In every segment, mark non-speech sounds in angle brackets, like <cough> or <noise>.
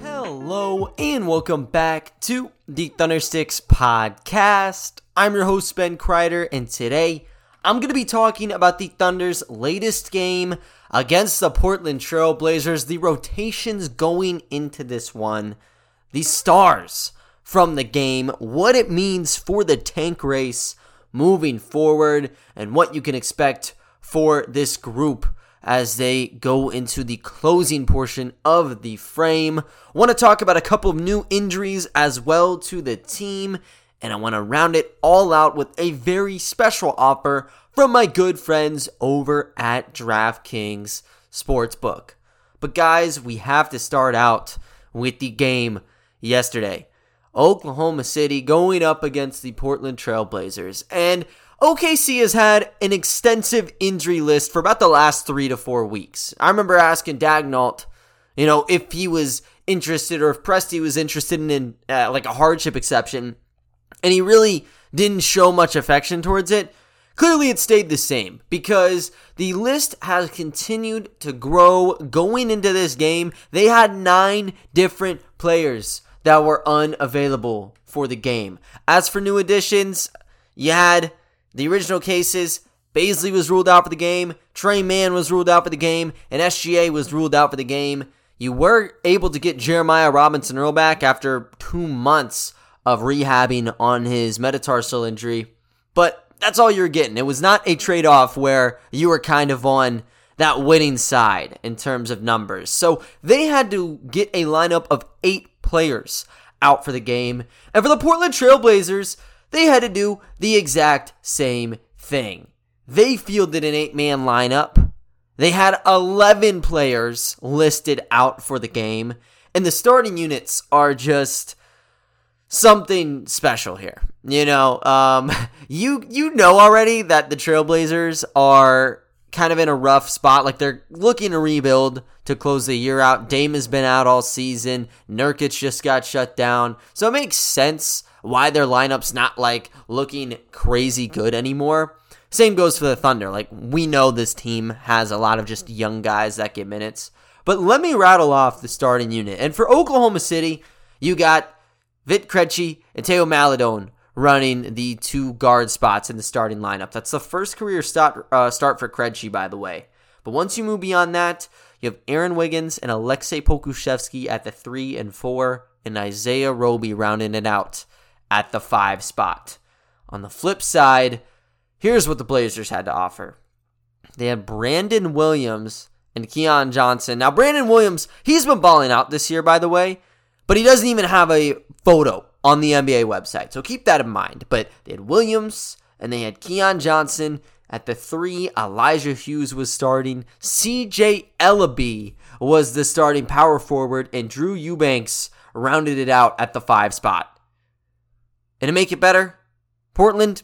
Hello and welcome back to the Thundersticks podcast. I'm your host Ben Kreider, and today I'm going to be talking about the Thunder's latest game against the Portland Trail Blazers. The rotations going into this one, the stars from the game, what it means for the tank race moving forward, and what you can expect for this group as they go into the closing portion of the frame. Want to talk about a couple of new injuries as well to the team, and I want to round it all out with a very special offer from my good friends over at DraftKings Sportsbook. But guys, we have to start out with the game yesterday. Oklahoma City going up against the Portland Trailblazers. And OKC has had an extensive injury list for about the last three to four weeks. I remember asking Daigneault, you know, if he was interested or if Presti was interested in uh, like a hardship exception, and he really didn't show much affection towards it. Clearly, it stayed the same because the list has continued to grow going into this game. They had nine different players that were unavailable for the game. As for new additions, you had the original cases, Bazley was ruled out for the game, Tre Mann was ruled out for the game, and SGA was ruled out for the game. You were able to get Jeremiah Robinson Earl back after two months of rehabbing on his metatarsal injury, but that's all you're getting. It was not a trade off where you were kind of on that winning side in terms of numbers. So they had to get a lineup of eight players out for the game. And for the Portland Trailblazers, they had to do the exact same thing. They fielded an eight man lineup. They had 11 players listed out for the game. And the starting units are just something special here. You know, um, <laughs> you you know already that the Trailblazers are kind of in a rough spot. Like they're looking to rebuild to close the year out. Dame has been out all season. Nurkic just got shut down. So it makes sense why their lineup's not like looking crazy good anymore. Same goes for the Thunder. Like we know this team has a lot of just young guys that get minutes. But let me rattle off the starting unit. And for Oklahoma City, you got Vit Krejci and Teo Maledon running the two guard spots in the starting lineup. That's the first career start, uh, start for Krejci, by the way. But once you move beyond that, you have Aaron Wiggins and Aleksej Pokusevski at the three and four, and Isaiah Roby rounding it out at the five spot. On the flip side, here's what the Blazers had to offer. They had Brandon Williams and Keon Johnson. Now, Brandon Williams, he's been balling out this year, by the way, but he doesn't even have a photo on the NBA website. So keep that in mind. But they had Williams and they had Keon Johnson at the three. Elijah Hughes was starting. CJ Elleby was the starting power forward, and Drew Eubanks rounded it out at the five spot. And to make it better, Portland,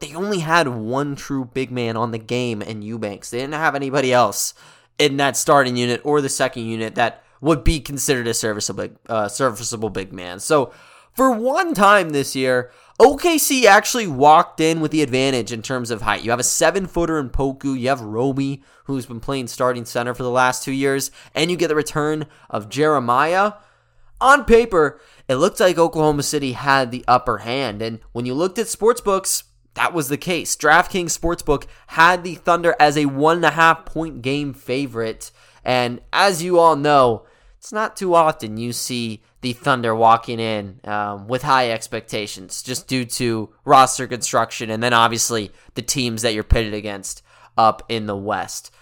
they only had one true big man on the game in Eubanks. They didn't have anybody else in that starting unit or the second unit that would be considered a serviceable, uh, serviceable big man. So for one time this year, OKC actually walked in with the advantage in terms of height. You have a seven footer in Poku. You have Roby, who's been playing starting center for the last two years, and you get the return of Jeremiah. On paper, it looked like Oklahoma City had the upper hand. And when you looked at sportsbooks, that was the case. DraftKings Sportsbook had the Thunder as a one and a half point game favorite. And as you all know, it's not too often you see the Thunder walking in um, with high expectations just due to roster construction and then obviously the teams that you're pitted against up in the West.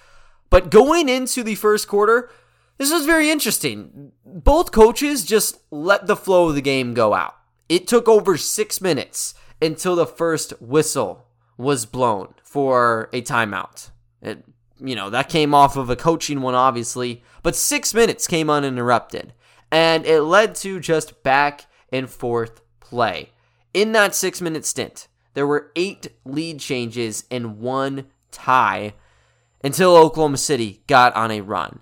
But going into the first quarter, this was very interesting. Both coaches just let the flow of the game go out. It took over six minutes until the first whistle was blown for a timeout. It you know, that came off of a coaching one, obviously, but six minutes came uninterrupted. And it led to just back and forth play. In that six minute stint, there were eight lead changes and one tie until Oklahoma City got on a run.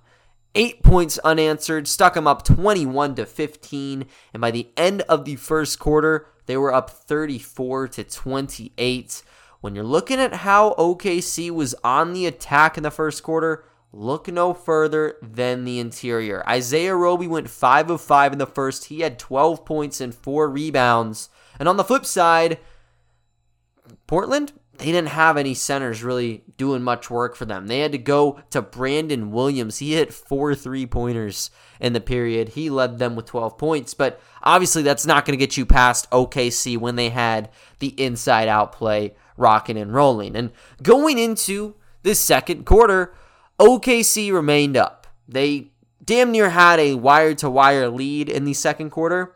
Eight points unanswered, stuck them up 21 to 15, and by the end of the first quarter, they were up 34 to 28 when you're looking at how OKC was on the attack in the first quarter, look no further than the interior. Isaiah Roby went 5 of 5 in the first. He had 12 points and 4 rebounds. And on the flip side, Portland, they didn't have any centers really doing much work for them. They had to go to Brandon Williams. He hit four three pointers in the period. He led them with 12 points, but obviously that's not going to get you past OKC when they had the inside out play rocking and rolling. And going into this second quarter, OKC remained up. They damn near had a wire to wire lead in the second quarter.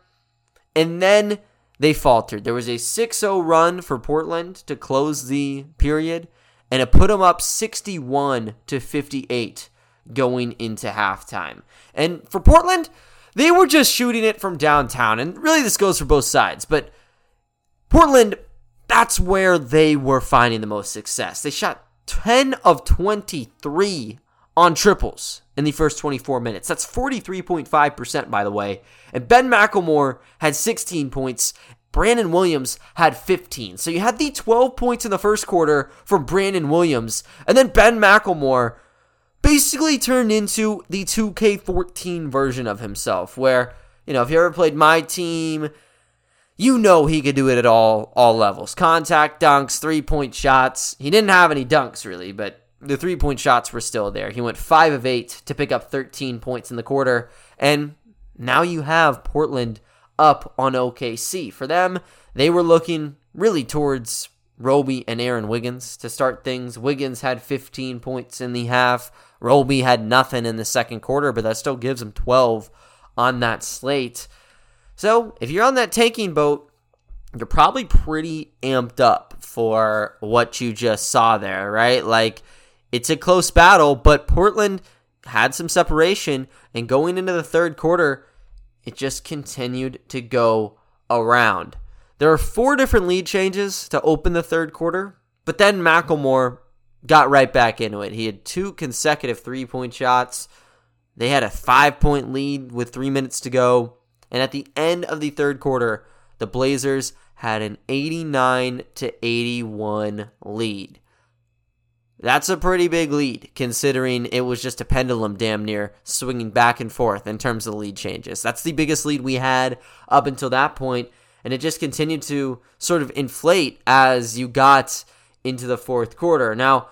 And then they faltered. There was a 6 0 run for Portland to close the period, and it put them up 61 to 58 going into halftime. And for Portland, they were just shooting it from downtown. And really, this goes for both sides. But Portland, that's where they were finding the most success. They shot 10 of 23 on triples in the first 24 minutes. That's 43.5%, by the way. And Ben McLemore had 16 points. Brandon Williams had 15. So you had the 12 points in the first quarter from Brandon Williams. And then Ben McLemore basically turned into the 2K14 version of himself, where, you know, if you ever played my team, you know he could do it at all all levels. Contact dunks, three-point shots. He didn't have any dunks really, but the three point shots were still there. He went 5 of 8 to pick up 13 points in the quarter. And now you have Portland up on OKC. For them, they were looking really towards Roby and Aaron Wiggins to start things. Wiggins had 15 points in the half. Roby had nothing in the second quarter, but that still gives him 12 on that slate. So if you're on that tanking boat, you're probably pretty amped up for what you just saw there, right? Like, it's a close battle, but Portland had some separation, and going into the third quarter, it just continued to go around. There are four different lead changes to open the third quarter, but then McLemore got right back into it. He had two consecutive three point shots. They had a five point lead with three minutes to go. And at the end of the third quarter, the Blazers had an 89 to 81 lead. That's a pretty big lead, considering it was just a pendulum damn near swinging back and forth in terms of lead changes. That's the biggest lead we had up until that point, and it just continued to sort of inflate as you got into the fourth quarter. Now,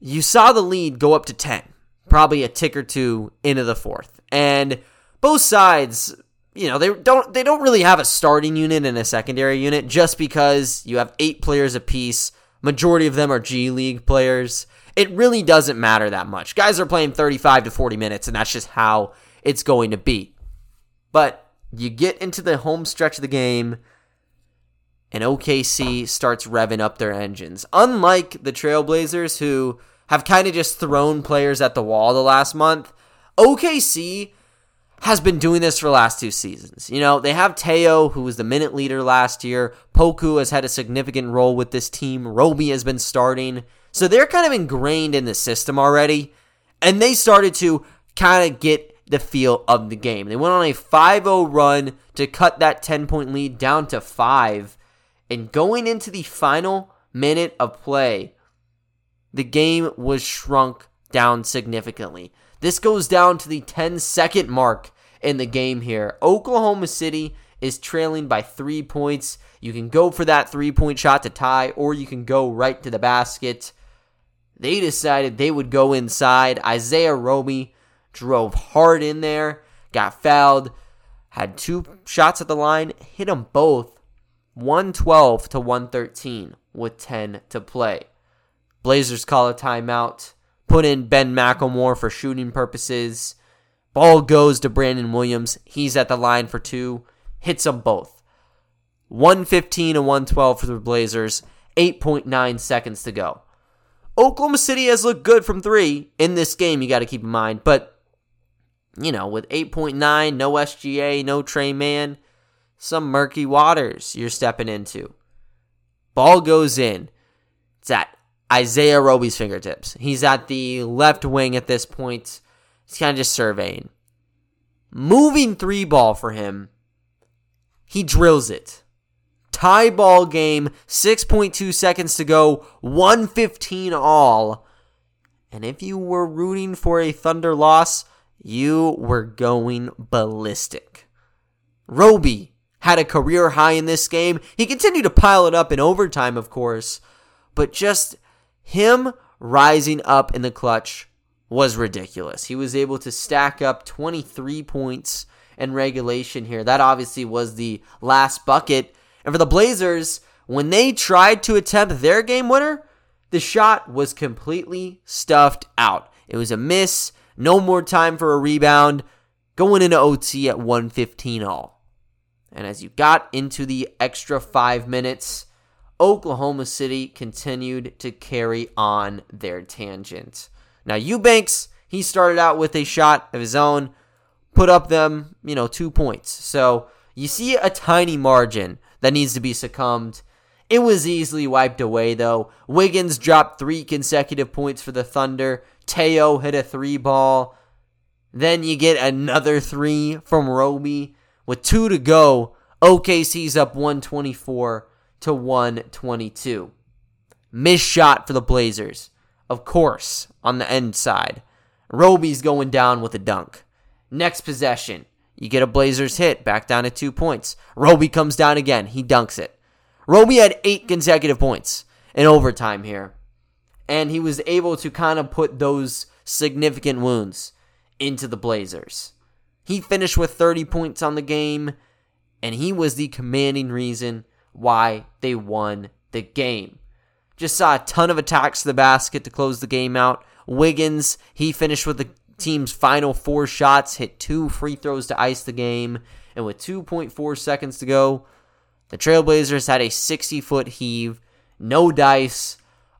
you saw the lead go up to 10, probably a tick or two into the fourth. And both sides, you know, they don't they don't really have a starting unit and a secondary unit just because you have eight players apiece Majority of them are G League players. It really doesn't matter that much. Guys are playing 35 to 40 minutes, and that's just how it's going to be. But you get into the home stretch of the game, and OKC starts revving up their engines. Unlike the Trailblazers, who have kind of just thrown players at the wall the last month, OKC has been doing this for the last two seasons. You know, they have Teo, who was the minute leader last year. Poku has had a significant role with this team. Roby has been starting. So they're kind of ingrained in the system already. And they started to kind of get the feel of the game. They went on a 5 0 run to cut that 10 point lead down to 5. And going into the final minute of play, the game was shrunk down significantly. This goes down to the 10 second mark in the game here. Oklahoma City is trailing by three points. You can go for that three point shot to tie, or you can go right to the basket. They decided they would go inside. Isaiah Roby drove hard in there, got fouled, had two shots at the line, hit them both 112 to 113 with 10 to play. Blazers call a timeout put in Ben McLemore for shooting purposes. Ball goes to Brandon Williams. He's at the line for two. Hits them both. 115 and 112 for the Blazers. 8.9 seconds to go. Oklahoma City has looked good from three in this game, you got to keep in mind. But, you know, with 8.9, no SGA, no Tre Mann, some murky waters you're stepping into. Ball goes in. It's at Isaiah Roby's fingertips. He's at the left wing at this point. He's kind of just surveying. Moving three ball for him. He drills it Tie ball game, 6.2 seconds to go, 115 all. And if you were rooting for a Thunder loss, you were going ballistic. Roby had a career high in this game. He continued to pile it up in overtime, of course, but just him rising up in the clutch was ridiculous. He was able to stack up 23 points in regulation here. That obviously was the last bucket. And for the Blazers, when they tried to attempt their game winner, the shot was completely stuffed out. It was a miss, no more time for a rebound, going into OT at 115 all. And as you got into the extra five minutes, Oklahoma City continued to carry on their tangent. Now, Eubanks, he started out with a shot of his own, put up them, you know, two points. So you see a tiny margin that needs to be succumbed. It was easily wiped away, though. Wiggins dropped three consecutive points for the Thunder. Teo hit a three ball. Then you get another three from Roby. With two to go, OKC's up 124 to 122. Missed shot for the Blazers. Of course, on the end side. Roby's going down with a dunk. Next possession, you get a Blazers hit, back down to two points. Roby comes down again. He dunks it. Roby had eight consecutive points in overtime here. And he was able to kind of put those significant wounds into the Blazers. He finished with 30 points on the game, and he was the commanding reason why they won the game. Just saw a ton of attacks to the basket to close the game out. Wiggins, he finished with the team's final four shots, hit two free throws to ice the game, and with 2.4 seconds to go, the Trailblazers had a 60 foot heave, no dice.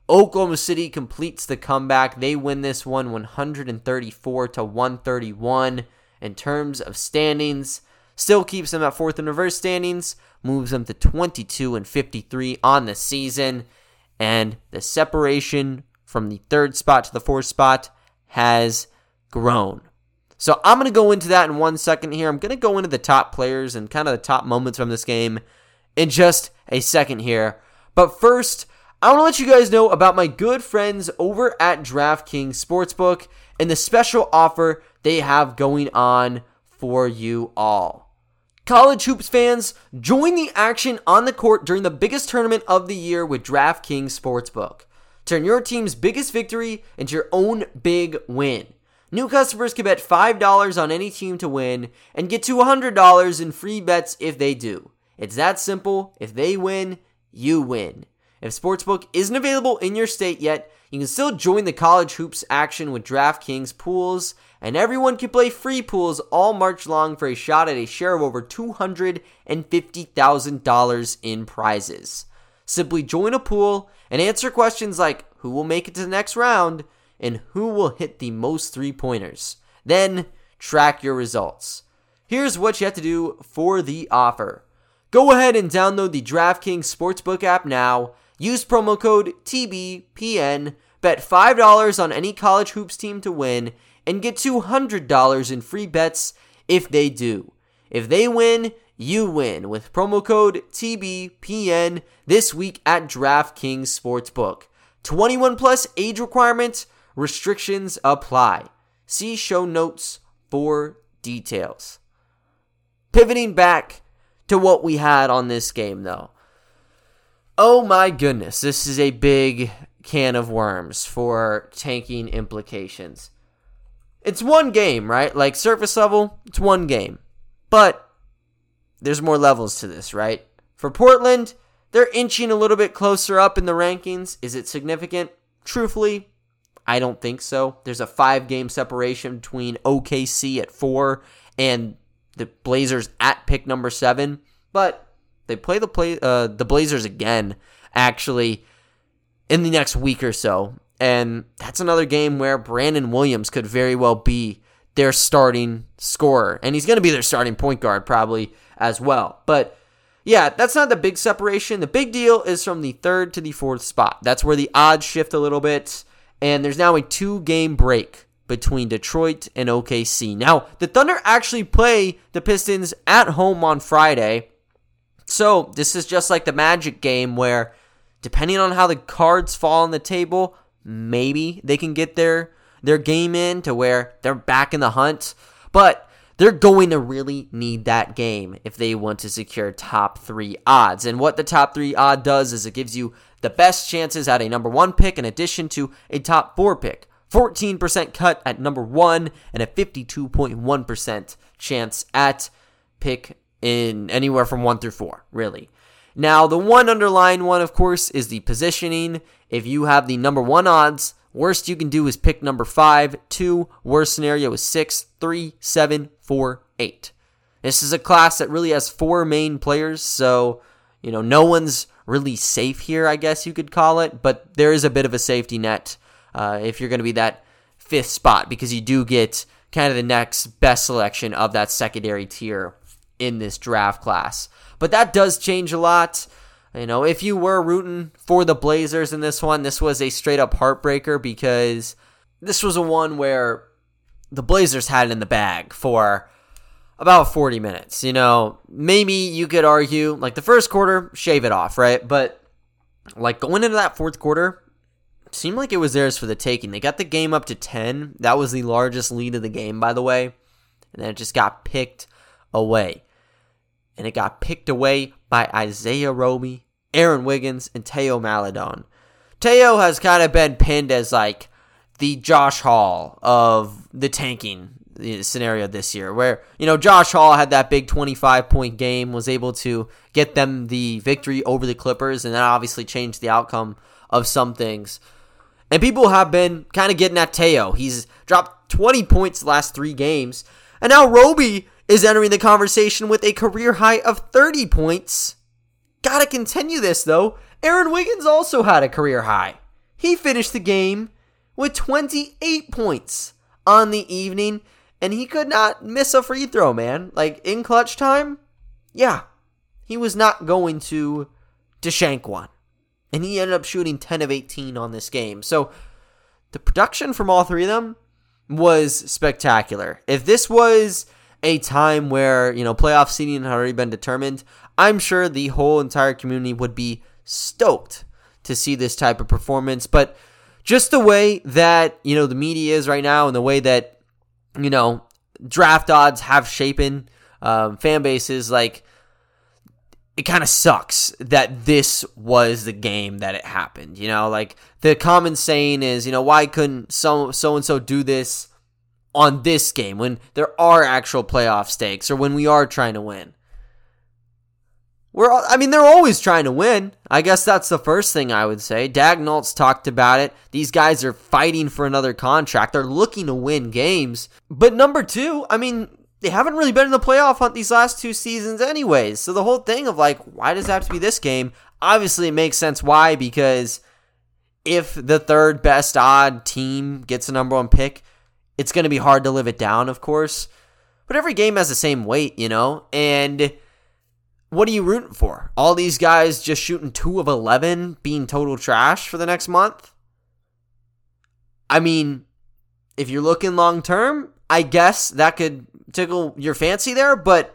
Oklahoma City completes the comeback. They win this one 134 to 131 in terms of standings. Still keeps them at fourth in reverse standings, moves them to 22 and 53 on the season and the separation from the third spot to the fourth spot has grown. So I'm going to go into that in one second here. I'm going to go into the top players and kind of the top moments from this game in just a second here. But first, I want to let you guys know about my good friends over at DraftKings Sportsbook and the special offer they have going on for you all. College hoops fans, join the action on the court during the biggest tournament of the year with DraftKings Sportsbook. Turn your team's biggest victory into your own big win. New customers can bet $5 on any team to win and get $200 in free bets if they do. It's that simple. If they win, you win. If Sportsbook isn't available in your state yet, you can still join the college hoops action with DraftKings pools and everyone can play free pools all March long for a shot at a share of over $250,000 in prizes. Simply join a pool and answer questions like who will make it to the next round and who will hit the most three pointers. Then track your results. Here's what you have to do for the offer. Go ahead and download the DraftKings Sportsbook app now. Use promo code TBPN. Bet $5 on any college hoops team to win and get $200 in free bets if they do. If they win, you win with promo code TBPN this week at DraftKings Sportsbook. 21 plus age requirement, restrictions apply. See show notes for details. Pivoting back to what we had on this game though. Oh my goodness, this is a big can of worms for tanking implications it's one game, right? Like surface level, it's one game. But there's more levels to this, right? For Portland, they're inching a little bit closer up in the rankings. Is it significant? Truthfully, I don't think so. There's a five game separation between OKC at four and the Blazers at pick number seven. But they play the play uh, the Blazers again, actually, in the next week or so. And that's another game where Brandon Williams could very well be their starting scorer. And he's going to be their starting point guard probably as well. But yeah, that's not the big separation. The big deal is from the third to the fourth spot. That's where the odds shift a little bit. And there's now a two game break between Detroit and OKC. Now, the Thunder actually play the Pistons at home on Friday. So this is just like the Magic game where, depending on how the cards fall on the table, maybe they can get their their game in to where they're back in the hunt. But they're going to really need that game if they want to secure top three odds. And what the top three odd does is it gives you the best chances at a number one pick in addition to a top four pick. 14% cut at number one and a 52.1% chance at pick in anywhere from one through four, really. Now, the one underlying one, of course, is the positioning. If you have the number one odds, worst you can do is pick number five. Two, worst scenario is six, three, seven, four, eight. This is a class that really has four main players, so, you know, no one's really safe here, I guess you could call it, but there is a bit of a safety net uh, if you're going to be that fifth spot because you do get kind of the next best selection of that secondary tier in this draft class. But that does change a lot. You know, if you were rooting for the Blazers in this one, this was a straight up heartbreaker because this was a one where the Blazers had it in the bag for about 40 minutes. You know, maybe you could argue like the first quarter, shave it off, right? But like going into that fourth quarter, seemed like it was theirs for the taking. They got the game up to 10. That was the largest lead of the game, by the way. And then it just got picked away. And it got picked away by Isaiah Roby, Aaron Wiggins, and Teo Maledon. Teo has kind of been pinned as like the Josh Hall of the tanking scenario this year, where, you know, Josh Hall had that big 25 point game, was able to get them the victory over the Clippers, and that obviously changed the outcome of some things. And people have been kind of getting at Teo. He's dropped 20 points last three games. And now Roby is entering the conversation with a career high of 30 points. Gotta continue this though. Aaron Wiggins also had a career high. He finished the game with 28 points on the evening, and he could not miss a free throw, man. Like in clutch time, yeah, he was not going to to shank one and he ended up shooting 10 of 18 on this game. So the production from all three of them was spectacular. If this was a time where, you know, playoff seeding had already been determined, I'm sure the whole entire community would be stoked to see this type of performance. But just the way that, you know, the media is right now and the way that, you know, draft odds have shapen um, fan bases, like, it kind of sucks that this was the game that it happened. You know, like the common saying is, you know, why couldn't so so and so do this on this game when there are actual playoff stakes or when we are trying to win? We're, I mean, they're always trying to win. I guess that's the first thing I would say. Daigneault's talked about it. These guys are fighting for another contract. They're looking to win games. But number two, I mean, they haven't really been in the playoff hunt these last two seasons, anyways. So the whole thing of like, why does it have to be this game? Obviously, it makes sense why, because if the third best odd team gets a number one pick, it's going to be hard to live it down, of course. But every game has the same weight, you know? And what are you rooting for? All these guys just shooting two of 11 being total trash for the next month? I mean, if you're looking long term, I guess that could tickle your fancy there, but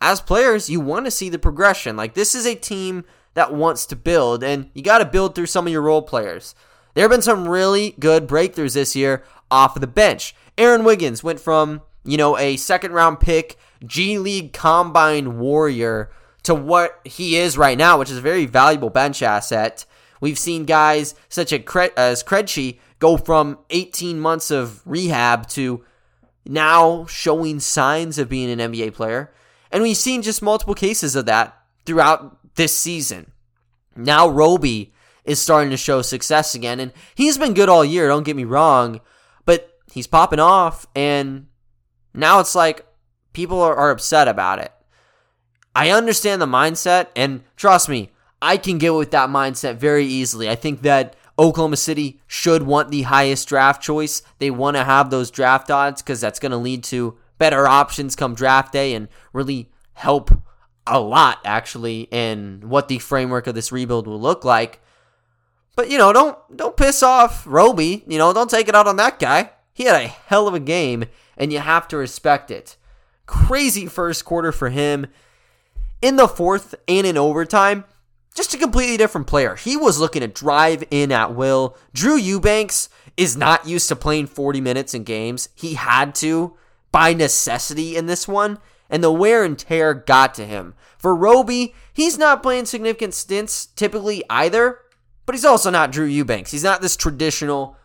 as players, you want to see the progression. Like this is a team that wants to build, and you got to build through some of your role players. There have been some really good breakthroughs this year off of the bench. Aaron Wiggins went from, you know, a second round pick, G League combine warrior to what he is right now, which is a very valuable bench asset. We've seen guys such as Krejci go from 18 months of rehab to now showing signs of being an NBA player. And we've seen just multiple cases of that throughout this season. Now Roby is starting to show success again, and he's been good all year, don't get me wrong, but he's popping off, and now it's like people are, are upset about it. I understand the mindset, and trust me, I can get with that mindset very easily. I think that Oklahoma City should want the highest draft choice. They want to have those draft odds because that's going to lead to better options come draft day and really help a lot actually in what the framework of this rebuild will look like. But you know, don't don't piss off Roby. You know, don't take it out on that guy. He had a hell of a game, and you have to respect it. Crazy first quarter for him. in the fourth and in overtime, just a completely different player. He was looking to drive in at will. Drew Eubanks is not used to playing 40 minutes in games. He had to by necessity in this one, and the wear and tear got to him. For Roby, he's not playing significant stints typically either, but he's also not Drew Eubanks. He's not this traditional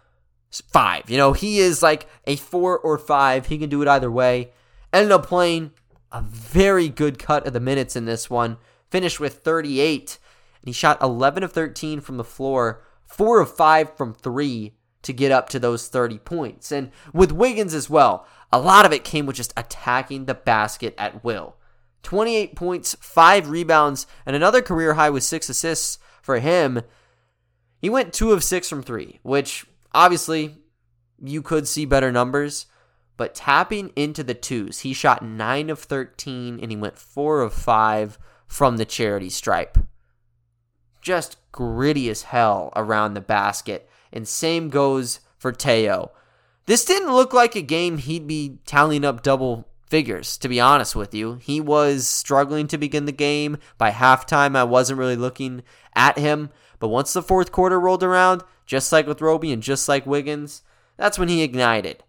five. You know, he is like a four or five. He can do it either way. Ended up playing a very good cut of the minutes in this one. Finished with 38 and he shot 11 of 13 from the floor, 4 of 5 from 3 to get up to those 30 points. And with Wiggins as well, a lot of it came with just attacking the basket at will. 28 points, 5 rebounds, and another career high with 6 assists for him. He went 2 of 6 from 3, which obviously you could see better numbers, but tapping into the twos, he shot 9 of 13 and he went 4 of 5 from the charity stripe just gritty as hell around the basket. And same goes for Teo. This didn't look like a game he'd be tallying up double figures, to be honest with you. He was struggling to begin the game. By halftime, I wasn't really looking at him. But once the fourth quarter rolled around, just like with Roby and just like Wiggins, that's when he ignited.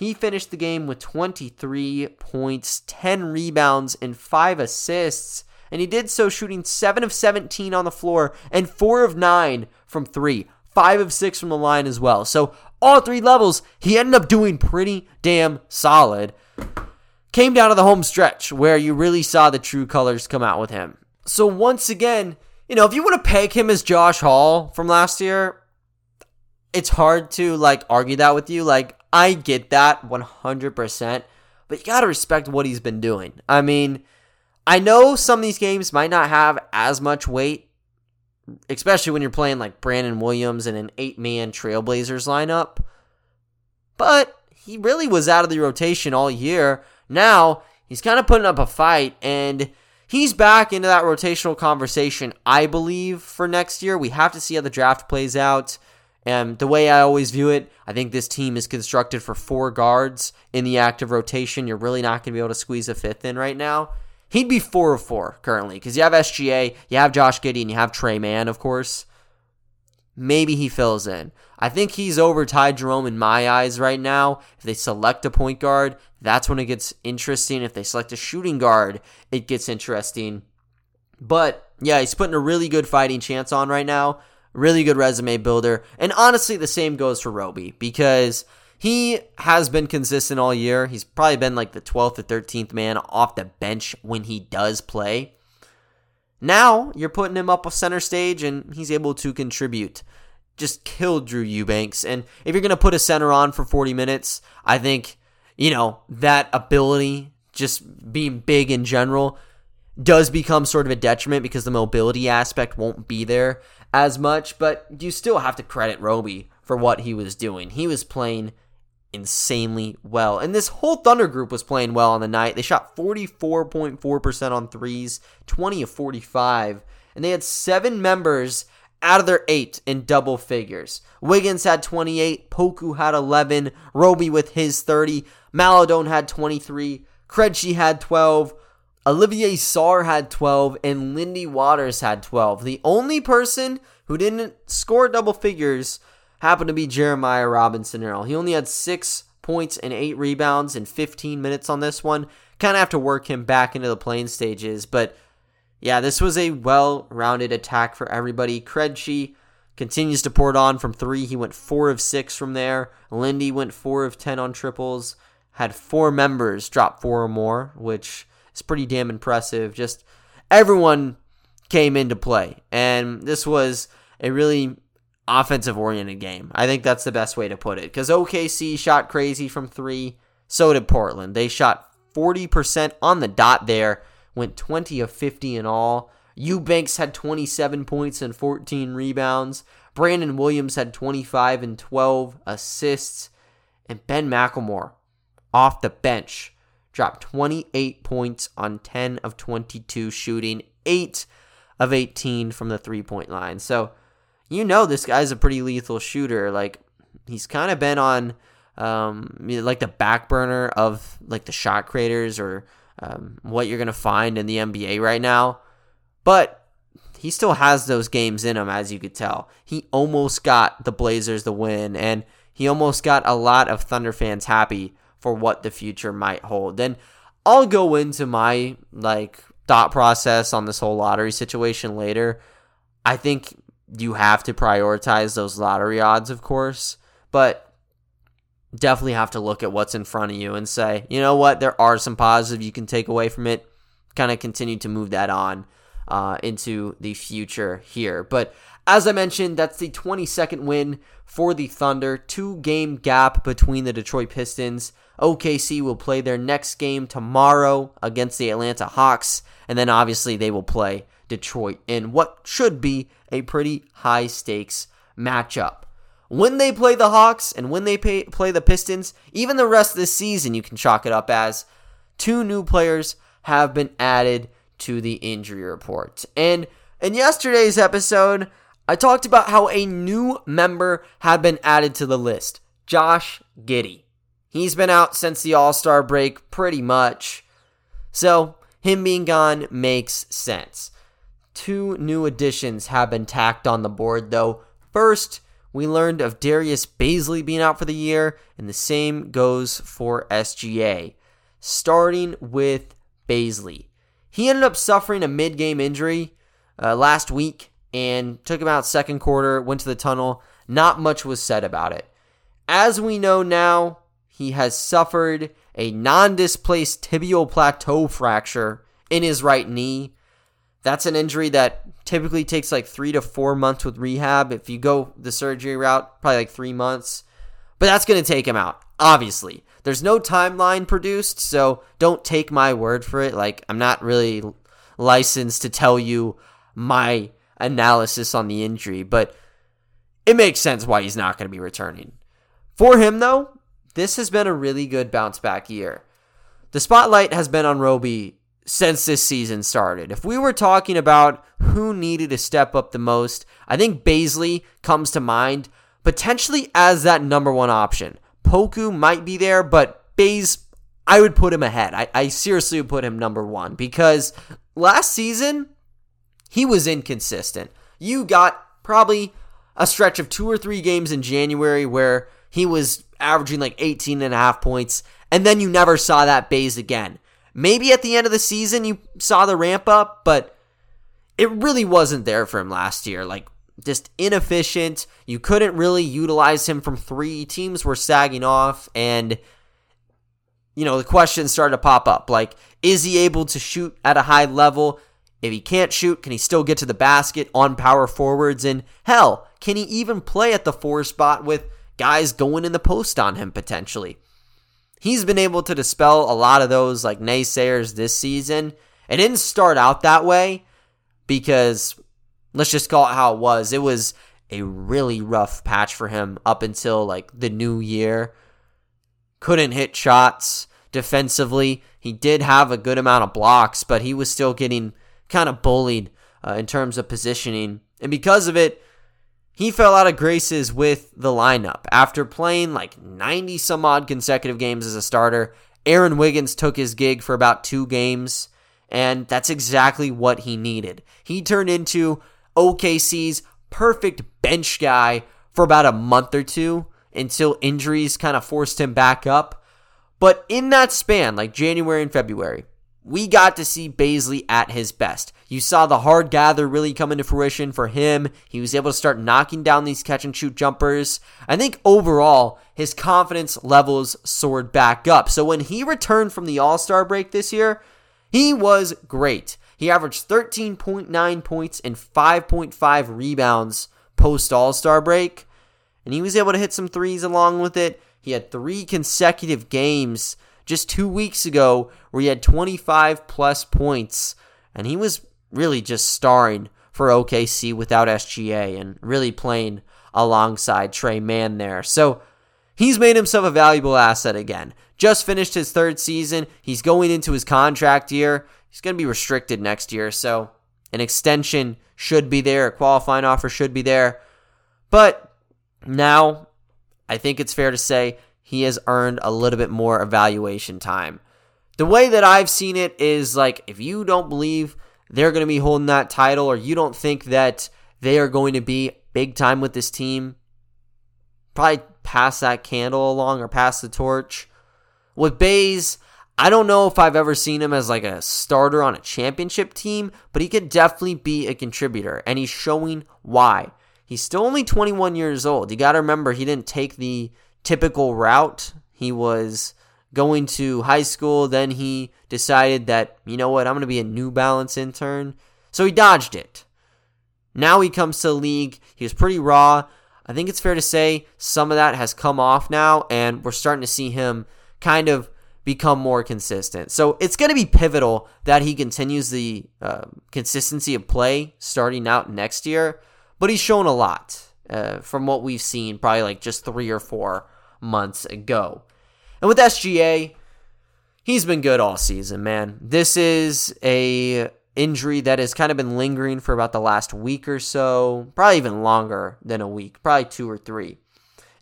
He finished the game with 23 points, 10 rebounds, and 5 assists and he did so shooting 7 of 17 on the floor and 4 of 9 from 3, 5 of 6 from the line as well. So, all three levels, he ended up doing pretty damn solid. Came down to the home stretch where you really saw the true colors come out with him. So, once again, you know, if you want to peg him as Josh Hall from last year, it's hard to like argue that with you. Like, I get that 100%, but you got to respect what he's been doing. I mean, I know some of these games might not have as much weight, especially when you're playing like Brandon Williams in an eight man Trailblazers lineup, but he really was out of the rotation all year. Now he's kind of putting up a fight and he's back into that rotational conversation, I believe, for next year. We have to see how the draft plays out. And the way I always view it, I think this team is constructed for four guards in the active rotation. You're really not going to be able to squeeze a fifth in right now. He'd be four of four currently because you have SGA, you have Josh Giddey, and you have Tre Mann, of course. Maybe he fills in. I think he's over Ty Jerome in my eyes right now. If they select a point guard, that's when it gets interesting. If they select a shooting guard, it gets interesting. But yeah, he's putting a really good fighting chance on right now. Really good resume builder. And honestly, the same goes for Roby because he has been consistent all year. He's probably been like the 12th or 13th man off the bench when he does play. Now you're putting him up center stage and he's able to contribute. Just killed Drew Eubanks. And if you're going to put a center on for 40 minutes, I think, you know, that ability, just being big in general, does become sort of a detriment because the mobility aspect won't be there as much. But you still have to credit Roby for what he was doing. He was playing insanely well. And this whole Thunder group was playing well on the night. They shot 44.4% on threes, 20 of 45, and they had seven members out of their eight in double figures. Wiggins had 28, Poku had 11, Roby with his 30, Maledon had 23, Krejci had 12, Olivier Sarr had 12, and Lindy Waters had 12. The only person who didn't score double figures happened to be Jeremiah Robinson Earl. He only had six points and eight rebounds in 15 minutes on this one. Kind of have to work him back into the playing stages, but yeah, this was a well-rounded attack for everybody. Krejci continues to pour it on from three. He went four of six from there. Lindy went four of ten on triples. Had four members drop four or more, which is pretty damn impressive. Just everyone came into play, and this was a really offensive oriented game. I think that's the best way to put it. Because OKC shot crazy from three, so did Portland. They shot 40% on the dot there, went 20 of 50 in all. Eubanks had 27 points and 14 rebounds. Brandon Williams had 25 and 12 assists. And Ben McLemore, off the bench, dropped 28 points on 10 of 22 shooting, 8 of 18 from the three point line. So, you know this guy's a pretty lethal shooter. Like he's kind of been on um, like the back burner of like the shot creators or um, what you're going to find in the NBA right now. But he still has those games in him, as you could tell. He almost got the Blazers the win, and he almost got a lot of Thunder fans happy for what the future might hold. And I'll go into my like thought process on this whole lottery situation later. I think you have to prioritize those lottery odds, of course, but definitely have to look at what's in front of you and say, you know what, there are some positives you can take away from it. Kind of continue to move that on uh, into the future here. But as I mentioned, that's the 22nd win for the Thunder. Two game gap between the Detroit Pistons. OKC will play their next game tomorrow against the Atlanta Hawks. And then obviously they will play Detroit in what should be a pretty high stakes matchup. When they play the Hawks and when they pay, play the Pistons, even the rest of the season, you can chalk it up as two new players have been added to the injury report. And in yesterday's episode, I talked about how a new member had been added to the list Josh Giddey. He's been out since the All Star break, pretty much. So, him being gone makes sense. Two new additions have been tacked on the board, though. First, we learned of Darius Bazley being out for the year, and the same goes for SGA. Starting with Bazley. He ended up suffering a mid game injury uh, last week and took him out second quarter, went to the tunnel. Not much was said about it. As we know now, he has suffered a non displaced tibial plateau fracture in his right knee. That's an injury that typically takes like three to four months with rehab. If you go the surgery route, probably like three months. But that's going to take him out, obviously. There's no timeline produced, so don't take my word for it. Like, I'm not really licensed to tell you my analysis on the injury, but it makes sense why he's not going to be returning. For him, though, this has been a really good bounce back year. The spotlight has been on Roby since this season started. If we were talking about who needed to step up the most, I think Bazley comes to mind potentially as that number one option. Poku might be there, but Bays, I would put him ahead. I, I seriously would put him number one because last season, he was inconsistent. You got probably a stretch of two or three games in January where he was averaging like 18 and a half points, and then you never saw that Bays again. Maybe at the end of the season you saw the ramp up, but it really wasn't there for him last year. Like just inefficient. You couldn't really utilize him from three. Teams were sagging off, and you know the questions started to pop up. Like, is he able to shoot at a high level? If he can't shoot, can he still get to the basket on power forwards? And hell, can he even play at the four spot with guys going in the post on him potentially? He's been able to dispel a lot of those like naysayers this season. It didn't start out that way because let's just call it how it was. It was a really rough patch for him up until like the new year. Couldn't hit shots defensively. He did have a good amount of blocks, but he was still getting kind of bullied uh, in terms of positioning. And because of it, he fell out of graces with the lineup. After playing like 90 some odd consecutive games as a starter, Aaron Wiggins took his gig for about two games, and that's exactly what he needed. He turned into OKC's perfect bench guy for about a month or two until injuries kind of forced him back up. But in that span, like January and February, we got to see Bazley at his best. You saw the hard gather really come into fruition for him. He was able to start knocking down these catch and shoot jumpers. I think overall, his confidence levels soared back up. So when he returned from the All Star break this year, he was great. He averaged 13.9 points and 5.5 rebounds post All Star break, and he was able to hit some threes along with it. He had three consecutive games just two weeks ago where he had 25 plus points, and he was really just starring for OKC without SGA and really playing alongside Tre Mann there. So he's made himself a valuable asset again. Just finished his third season. He's going into his contract year. He's going to be restricted next year, so an extension should be there, a qualifying offer should be there. But now, I think it's fair to say he has earned a little bit more evaluation time. the way that I've seen it is like if you don't believe they're going to be holding that title or you don't think that they are going to be big time with this team, probably pass that candle along or pass the torch. With Bays, I don't know if I've ever seen him as like a starter on a championship team, but he could definitely be a contributor, and he's showing why. He's still only 21 years old. You got to remember, he didn't take the typical route. He was going to high school, then he decided that, you know what, I'm going to be a New Balance intern. So he dodged it. Now he comes to the league. He was pretty raw. I think it's fair to say some of that has come off now, and we're starting to see him kind of become more consistent. So it's going to be pivotal that he continues the uh, consistency of play starting out next year. But he's shown a lot uh, from what we've seen, probably like just three or four months ago. And with SGA, he's been good all season, man. This is a injury that has kind of been lingering for about the last week or so, probably even longer than a week, probably two or three.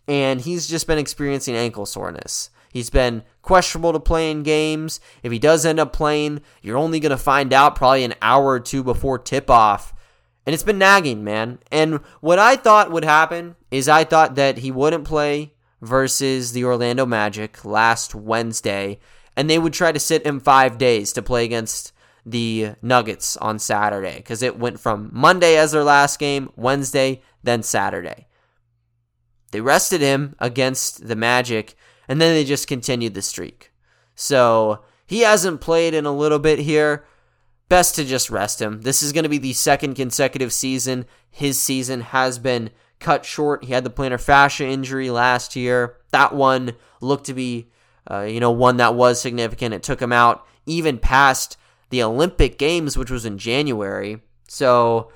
And he's just been experiencing ankle soreness. He's been questionable to play in games. If he does end up playing, you're only going to find out probably an hour or two before tip off. And it's been nagging, man. And what I thought would happen is I thought that he wouldn't play versus the Orlando Magic last Wednesday, and they would try to sit him five days to play against the Nuggets on Saturday because it went from Monday as their last game, Wednesday, then Saturday. They rested him against the Magic and then they just continued the streak. So he hasn't played in a little bit here. Best to just rest him. This is going to be the second consecutive season. His season has been cut short. He had the plantar fascia injury last year. That one looked to be, uh, you know, one that was significant. It took him out even past the Olympic Games, which was in January. So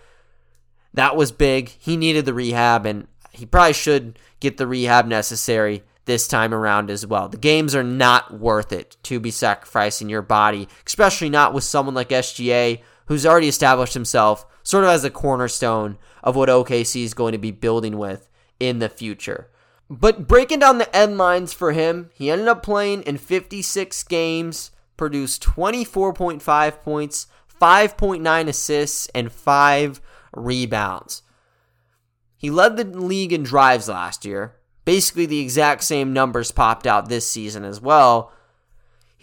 that was big. He needed the rehab, and he probably should get the rehab necessary this time around as well. The games are not worth it to be sacrificing your body, especially not with someone like SGA who's already established himself sort of as a cornerstone of what OKC is going to be building with in the future. But breaking down the end lines for him, he ended up playing in 56 games, produced 24.5 points, 5.9 assists, and 5 rebounds. He led the league in drives last year, basically the exact same numbers popped out this season as well.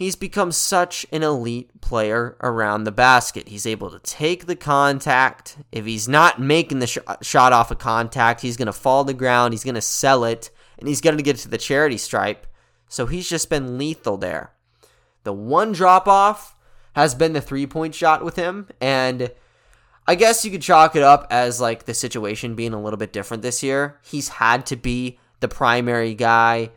He's become such an elite player around the basket. He's able to take the contact. If he's not making the sh- shot off of contact, he's going to fall to the ground, he's going to sell it, and he's going to get to the charity stripe. So he's just been lethal there. The one drop off has been the three point shot with him, and I guess you could chalk it up as like the situation being a little bit different this year. He's had to be the primary guy,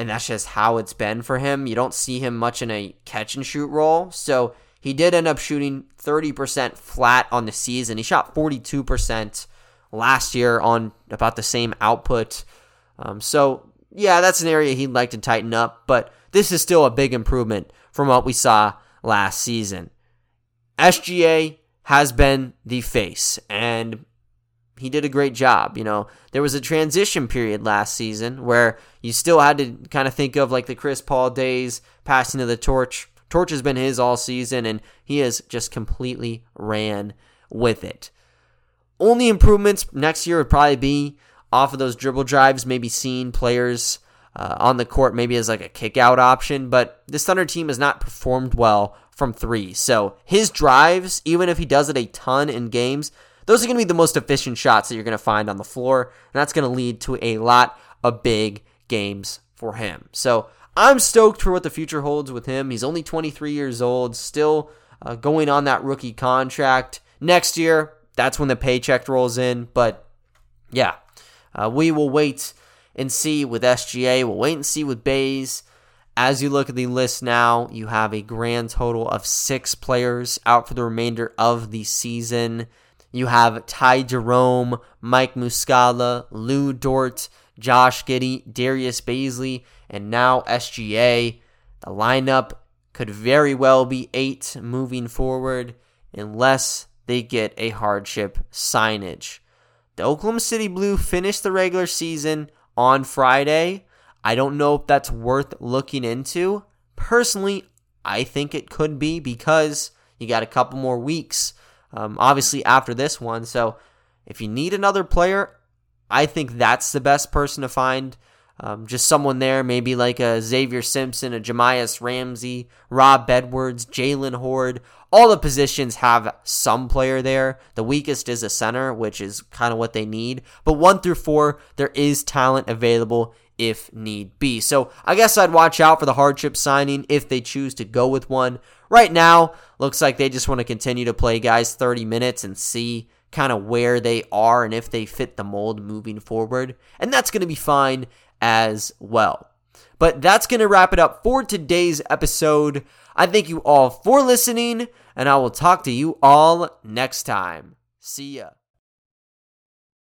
and that's just how it's been for him. You don't see him much in a catch and shoot role. So he did end up shooting 30% flat on the season. He shot 42% last year on about the same output. Um, so, yeah, that's an area he'd like to tighten up, but this is still a big improvement from what we saw last season. SGA has been the face, and he did a great job. You know, there was a transition period last season where you still had to kind of think of like the Chris Paul days, passing to the torch. Torch has been his all season, and he has just completely ran with it. Only improvements next year would probably be off of those dribble drives, maybe seeing players uh, on the court maybe as like a kick out option, but this Thunder team has not performed well from three. So his drives, even if he does it a ton in games, those are going to be the most efficient shots that you're going to find on the floor, and that's going to lead to a lot of big games for him. So I'm stoked for what the future holds with him. He's only 23 years old, still uh, going on that rookie contract. Next year, that's when the paycheck rolls in. But yeah, uh, we will wait and see with SGA. We'll wait and see with Bays. As you look at the list now, you have a grand total of six players out for the remainder of the season. You have Ty Jerome, Mike Muscala, Lu Dort, Josh Giddey, Darius Bazley, and now SGA. The lineup could very well be eight moving forward unless they get a hardship signage. The Oklahoma City Blue finished the regular season on Friday. I don't know if that's worth looking into. Personally, I think it could be because you got a couple more weeks, um, obviously, after this one. So if you need another player, I think that's the best person to find. Um, just someone there, maybe like a Xavier Simpson, a Jahmi'us Ramsey, Rob Edwards, Jaylen Hoard. All the positions have some player there. The weakest is a center, which is kind of what they need. But one through four, there is talent available if need be. So I guess I'd watch out for the hardship signing if they choose to go with one. Right now, looks like they just want to continue to play guys 30 minutes and see kind of where they are and if they fit the mold moving forward. And that's going to be fine as well. But that's going to wrap it up for today's episode. I thank you all for listening, and I will talk to you all next time. See ya.